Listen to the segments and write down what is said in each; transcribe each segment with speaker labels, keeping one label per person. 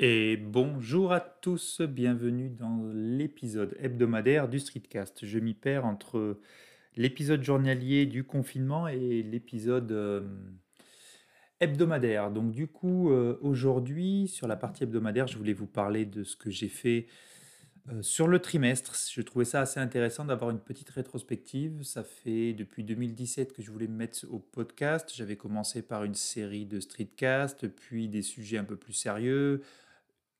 Speaker 1: Et bonjour à tous, bienvenue dans l'épisode hebdomadaire du Streetcast. Je m'y perds entre l'épisode journalier du confinement et l'épisode euh, hebdomadaire. Donc du coup, euh, aujourd'hui, sur la partie hebdomadaire, je voulais vous parler de ce que j'ai fait euh, sur le trimestre. Je trouvais ça assez intéressant d'avoir une petite rétrospective. Ça fait depuis 2017 que je voulais me mettre au podcast. J'avais commencé par une série de streetcast, puis des sujets un peu plus sérieux,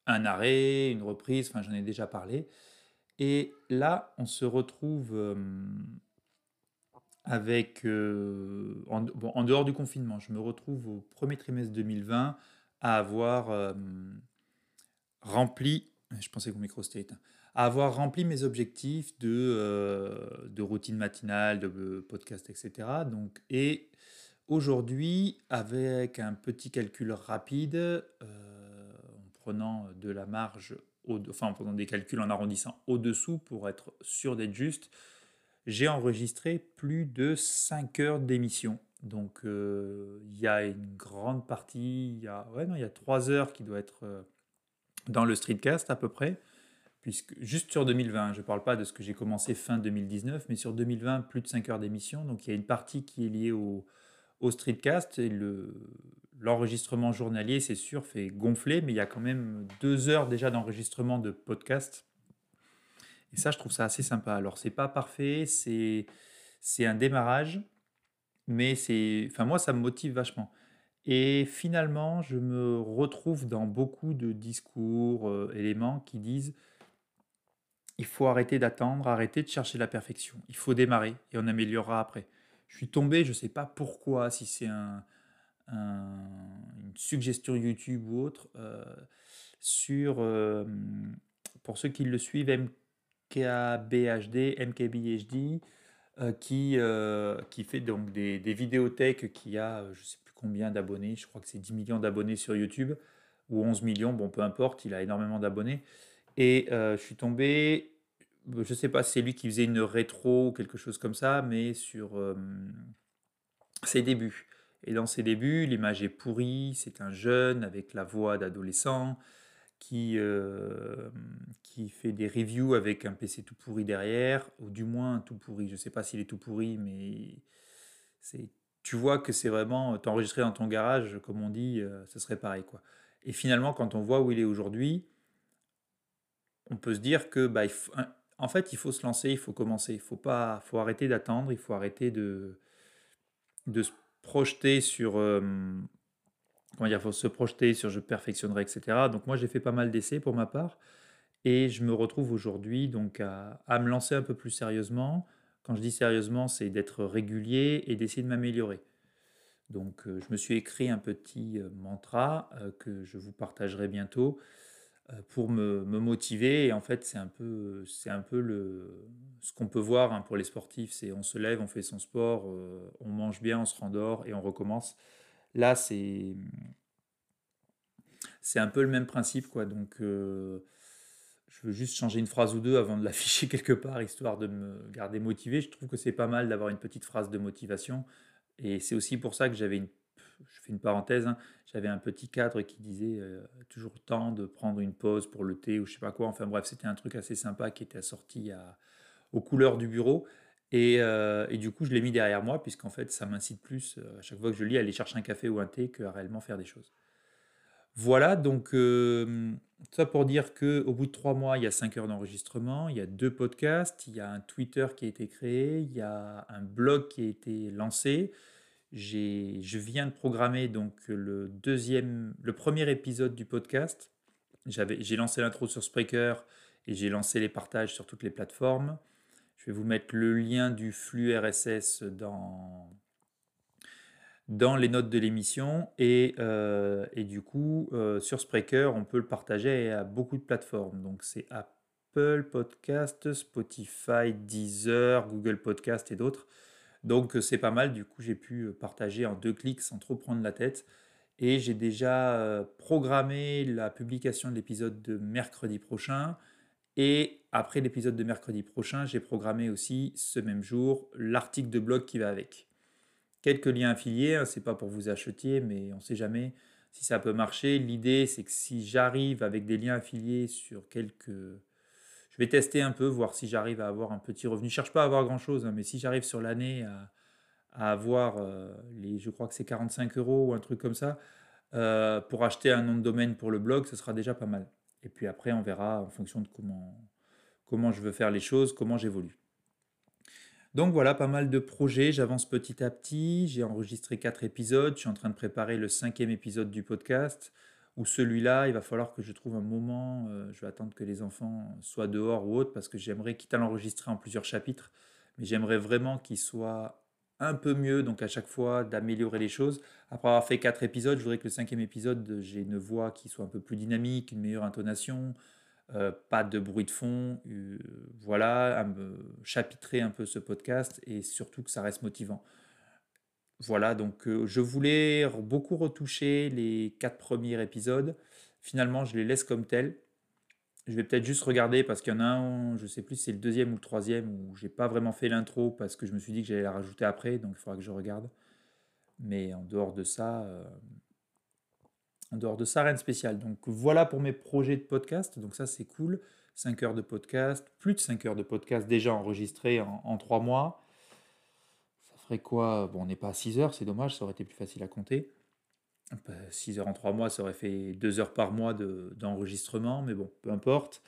Speaker 1: un arrêt, une reprise, enfin j'en ai déjà parlé. Et là, on se retrouve euh, avec, euh, en, dehors du confinement, je me retrouve au premier trimestre 2020 à avoir euh, rempli, je pensais que mon micro c'était éteint, à avoir rempli mes objectifs de, de routine matinale, de podcast, etc. Donc, et aujourd'hui, avec un petit calcul rapide, prenant de la marge, au, enfin en prenant des calculs en arrondissant au-dessous pour être sûr d'être juste, j'ai enregistré plus de 5 heures d'émission. Donc euh, il y a une grande partie, il y a, ouais, y a 3 heures qui doit être euh, dans le streetcast à peu près, puisque juste sur 2020, je ne parle pas de ce que j'ai commencé fin 2019, mais sur 2020, plus de 5 heures d'émission. Donc il y a une partie qui est liée au, au streetcast et le, l'enregistrement journalier, c'est sûr, fait gonfler, mais il y a quand même deux heures déjà d'enregistrement de podcast. Et ça, je trouve ça assez sympa. Alors, c'est pas parfait, c'est, c'est un démarrage, mais c'est, enfin, moi, ça me motive vachement. Et finalement, je me retrouve dans beaucoup de discours, euh, éléments qui disent il faut arrêter d'attendre, arrêter de chercher la perfection. Il faut démarrer et on améliorera après. Je suis tombé, je ne sais pas pourquoi, si c'est un, une suggestion YouTube ou autre, euh, sur, euh, pour ceux qui le suivent, MKBHD, MKBHD, euh, qui, qui fait donc des, des vidéothèques qui a, je ne sais plus combien d'abonnés, je crois que c'est 10 millions d'abonnés sur YouTube, ou 11 millions, bon peu importe, il a énormément d'abonnés. Et je suis tombé, je ne sais pas si c'est lui qui faisait une rétro ou quelque chose comme ça, mais sur ses débuts. Et dans ses débuts, l'image est pourrie, c'est un jeune avec la voix d'adolescent qui, euh, qui fait des reviews avec un PC tout pourri derrière, ou du moins tout pourri. Je ne sais pas s'il est tout pourri, mais c'est, tu vois que c'est vraiment t'enregistrer dans ton garage, comme on dit, euh, ce serait pareil. quoi. Et finalement, quand on voit où il est aujourd'hui, on peut se dire que, bah, en fait, il faut se lancer, il faut commencer. Il faut, pas, faut arrêter d'attendre, il faut arrêter de, de se projeter sur. Euh, comment dire, faut se projeter sur je perfectionnerai, etc. Donc moi j'ai fait pas mal d'essais pour ma part et je me retrouve aujourd'hui donc à, me lancer un peu plus sérieusement. Quand je dis sérieusement, c'est d'être régulier et d'essayer de m'améliorer. Donc euh, je me suis écrit un petit euh, mantra que je vous partagerai bientôt pour me, motiver. Et en fait, c'est un peu, c'est un peu le, ce qu'on peut voir hein, pour les sportifs. C'est on se lève, on fait son sport, euh, on mange bien, on se rendort et on recommence. Là, c'est, c'est un peu le même principe, quoi. Donc, euh, je veux juste changer une phrase ou deux avant de l'afficher quelque part, histoire de me garder motivé. Je trouve que c'est pas mal d'avoir une petite phrase de motivation. Et c'est aussi pour ça que j'avais une fais une parenthèse, hein, j'avais un petit cadre qui disait euh, toujours temps de prendre une pause pour le thé ou je sais pas quoi. Enfin bref, c'était un truc assez sympa qui était assorti à, aux couleurs du bureau. Et, euh, du coup, je l'ai mis derrière moi, puisqu'en fait, ça m'incite plus euh, à chaque fois que je lis à aller chercher un café ou un thé qu'à réellement faire des choses. Voilà, donc ça pour dire qu'au bout de trois mois, il y a cinq heures d'enregistrement, il y a deux podcasts, il y a un Twitter qui a été créé, il y a un blog qui a été lancé, je viens de programmer donc le deuxième, le premier épisode du podcast. j'ai lancé l'intro sur Spreaker et j'ai lancé les partages sur toutes les plateformes. Je vais vous mettre le lien du flux RSS dans, dans les notes de l'émission. Et, euh, du coup, euh, sur Spreaker, on peut le partager à beaucoup de plateformes. Donc c'est Apple Podcast, Spotify, Deezer, Google Podcast et d'autres. Donc euh, c'est pas mal, du coup j'ai pu euh, partager en deux clics sans trop prendre la tête. Et j'ai déjà euh, programmé la publication de l'épisode de mercredi prochain. Et après l'épisode de mercredi prochain, j'ai programmé aussi ce même jour l'article de blog qui va avec. Quelques liens affiliés, hein, c'est pas pour vous acheter, mais on sait jamais. si ça peut marcher. L'idée, c'est que si j'arrive avec des liens affiliés sur quelques... Je vais tester un peu, voir si j'arrive à avoir un petit revenu. Je cherche pas à avoir grand-chose, hein, mais si j'arrive sur l'année à, avoir euh, les, je crois que c'est 45 euros ou un truc comme ça, euh, pour acheter un nom de domaine pour le blog, ce sera déjà pas mal. Et puis après, on verra en fonction de comment, comment je veux faire les choses, comment j'évolue. Donc voilà, pas mal de projets, j'avance petit à petit, j'ai enregistré quatre épisodes, je suis en train de préparer le cinquième épisode du podcast, ou celui-là, il va falloir que je trouve un moment, euh, je vais attendre que les enfants soient dehors ou autre, parce que j'aimerais, quitte à l'enregistrer en plusieurs chapitres, mais j'aimerais vraiment qu'il soit un peu mieux, donc à chaque fois d'améliorer les choses. Après avoir fait quatre épisodes, je voudrais que le cinquième épisode, j'ai une voix qui soit un peu plus dynamique, une meilleure intonation, euh, pas de bruit de fond, euh, voilà, à chapitrer un peu ce podcast et surtout que ça reste motivant. Voilà, donc euh, je voulais beaucoup retoucher les quatre premiers épisodes. Finalement, je les laisse comme tels. Je vais peut-être juste regarder parce qu'il y en a un, je sais plus si c'est le deuxième ou le troisième, où j'ai pas vraiment fait l'intro parce que je me suis dit que j'allais la rajouter après, donc il faudra que je regarde. Mais en dehors de ça, en dehors de ça, rien de spécial. Donc voilà pour mes projets de podcast. Donc ça, c'est cool. 5 heures de podcast, plus de 5 heures de podcast déjà enregistrées en, en 3 mois. Ferait quoi? Bon, on n'est pas à 6 heures, c'est dommage, ça aurait été plus facile à compter. 6 heures en 3 mois, ça aurait fait 2 heures par mois d'enregistrement, mais bon, peu importe.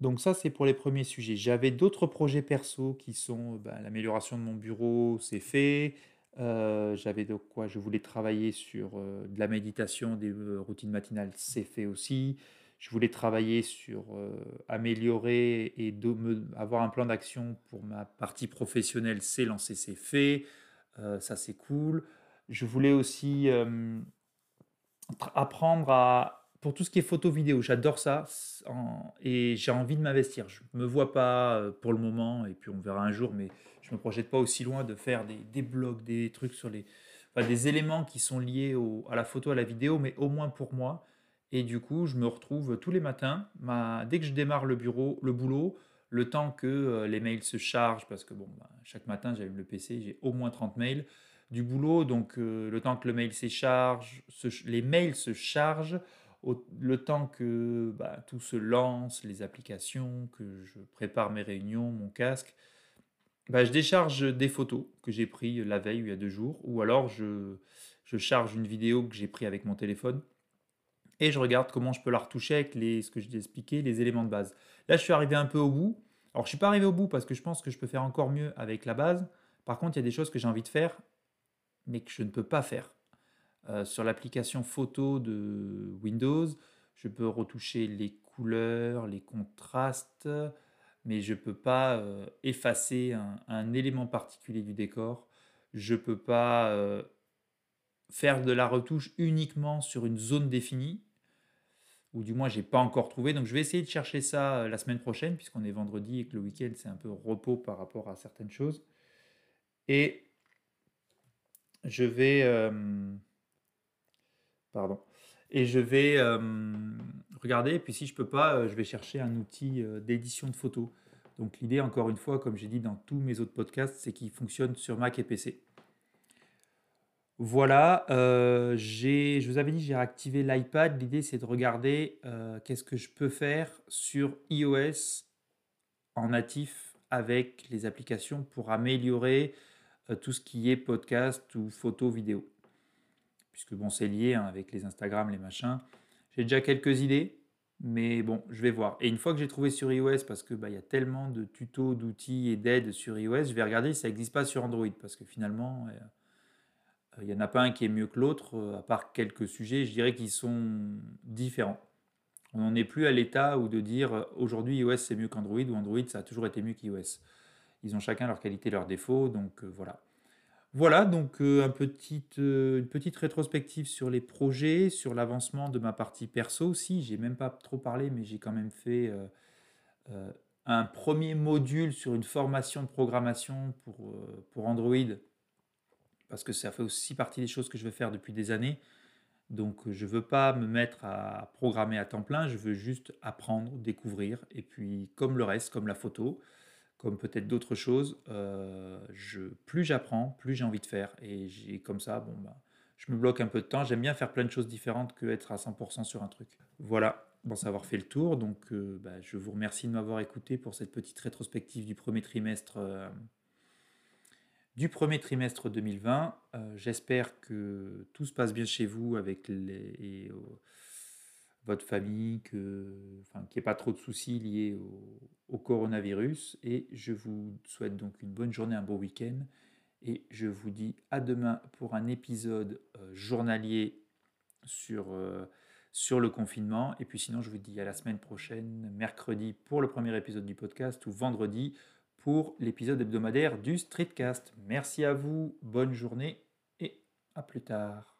Speaker 1: Donc ça, c'est pour les premiers sujets. J'avais d'autres projets perso qui sont bah, l'amélioration de mon bureau, c'est fait. Euh, j'avais de quoi je voulais travailler sur euh, de la méditation, des euh, routines matinales, c'est fait aussi. Je voulais travailler sur améliorer et avoir un plan d'action pour ma partie professionnelle, c'est lancé, c'est fait. ça, c'est cool. Je voulais aussi apprendre à pour tout ce qui est photo vidéo, j'adore ça et j'ai envie de m'investir. Je me vois pas pour le moment et puis on verra un jour, mais je me projette pas aussi loin de faire des, des blogs, des trucs sur les, des éléments qui sont liés à la photo, à la vidéo, mais au moins pour moi. Et du coup, je me retrouve tous les matins, dès que je démarre le bureau, le boulot, le temps que euh, les mails se chargent, parce que bon, bah, chaque matin, j'allume le PC, j'ai au moins 30 mails du boulot, donc euh, le temps que le mail se les mails se chargent, le temps que bah, tout se lance, les applications, que je prépare mes réunions, mon casque, bah, je décharge des photos que j'ai prises la veille ou il y a deux jours, ou alors je charge une vidéo que j'ai prise avec mon téléphone et je regarde comment je peux la retoucher avec ce que j'ai expliqué, les éléments de base. Là, je suis arrivé un peu au bout. Alors, je suis pas arrivé au bout parce que je pense que je peux faire encore mieux avec la base. Par contre, il y a des choses que j'ai envie de faire, mais que je ne peux pas faire. Euh, sur l'application photo de Windows, je peux retoucher les couleurs, les contrastes, mais je ne peux pas euh, effacer un, élément particulier du décor. Je ne peux pas euh, faire de la retouche uniquement sur une zone définie, ou du moins j'ai pas encore trouvé. Donc je vais essayer de chercher ça euh, la semaine prochaine, puisqu'on est vendredi et que le week-end c'est un peu repos par rapport à certaines choses. Et je vais... pardon. Et je vais regarder, et puis si je peux pas, euh, je vais chercher un outil euh, d'édition de photos. Donc l'idée, encore une fois, comme j'ai dit dans tous mes autres podcasts, c'est qu'il fonctionne sur Mac et PC. Voilà, euh, je vous avais dit, j'ai réactivé l'iPad. L'idée, c'est de regarder qu'est-ce que je peux faire sur iOS en natif avec les applications pour améliorer tout ce qui est podcast ou photo, vidéo. Puisque bon, c'est lié hein, avec les Instagram, les machins. J'ai déjà quelques idées, mais bon, je vais voir. Et une fois que j'ai trouvé sur iOS, parce que bah, y a tellement de tutos, d'outils et d'aides sur iOS, je vais regarder si ça n'existe pas sur Android, parce que finalement, euh, il n'y en a pas un qui est mieux que l'autre, euh, à part quelques sujets, je dirais qu'ils sont différents. On n'en est plus à l'état où de dire euh, aujourd'hui iOS c'est mieux qu'Android ou Android ça a toujours été mieux qu'iOS. Ils ont chacun leurs qualités, leurs défauts, donc voilà. Voilà, donc euh, un euh, une petite rétrospective sur les projets, sur l'avancement de ma partie perso aussi. J'ai même pas trop parlé, mais j'ai quand même fait euh, un premier module sur une formation de programmation pour, pour Android, parce que ça fait aussi partie des choses que je veux faire depuis des années. Donc je ne veux pas me mettre à programmer à temps plein, je veux juste apprendre, découvrir, et puis comme le reste, comme la photo, comme peut-être d'autres choses, euh, plus j'apprends, plus j'ai envie de faire. Et j'ai comme ça, bon, bah, je me bloque un peu de temps. J'aime bien faire plein de choses différentes que être à 100% sur un truc. Voilà, bon, savoir fait le tour. Donc, euh, bah, je vous remercie de m'avoir écouté pour cette petite rétrospective du premier trimestre, euh, du premier trimestre 2020. Euh, j'espère que tout se passe bien chez vous avec les, votre famille, qu'il n'y ait pas trop de soucis liés au, coronavirus. Et je vous souhaite donc une bonne journée, un beau week-end et je vous dis à demain pour un épisode euh, journalier sur, euh, sur le confinement. Et puis sinon, je vous dis à la semaine prochaine, mercredi pour le premier épisode du podcast ou vendredi pour l'épisode hebdomadaire du Streetcast. Merci à vous, bonne journée et à plus tard.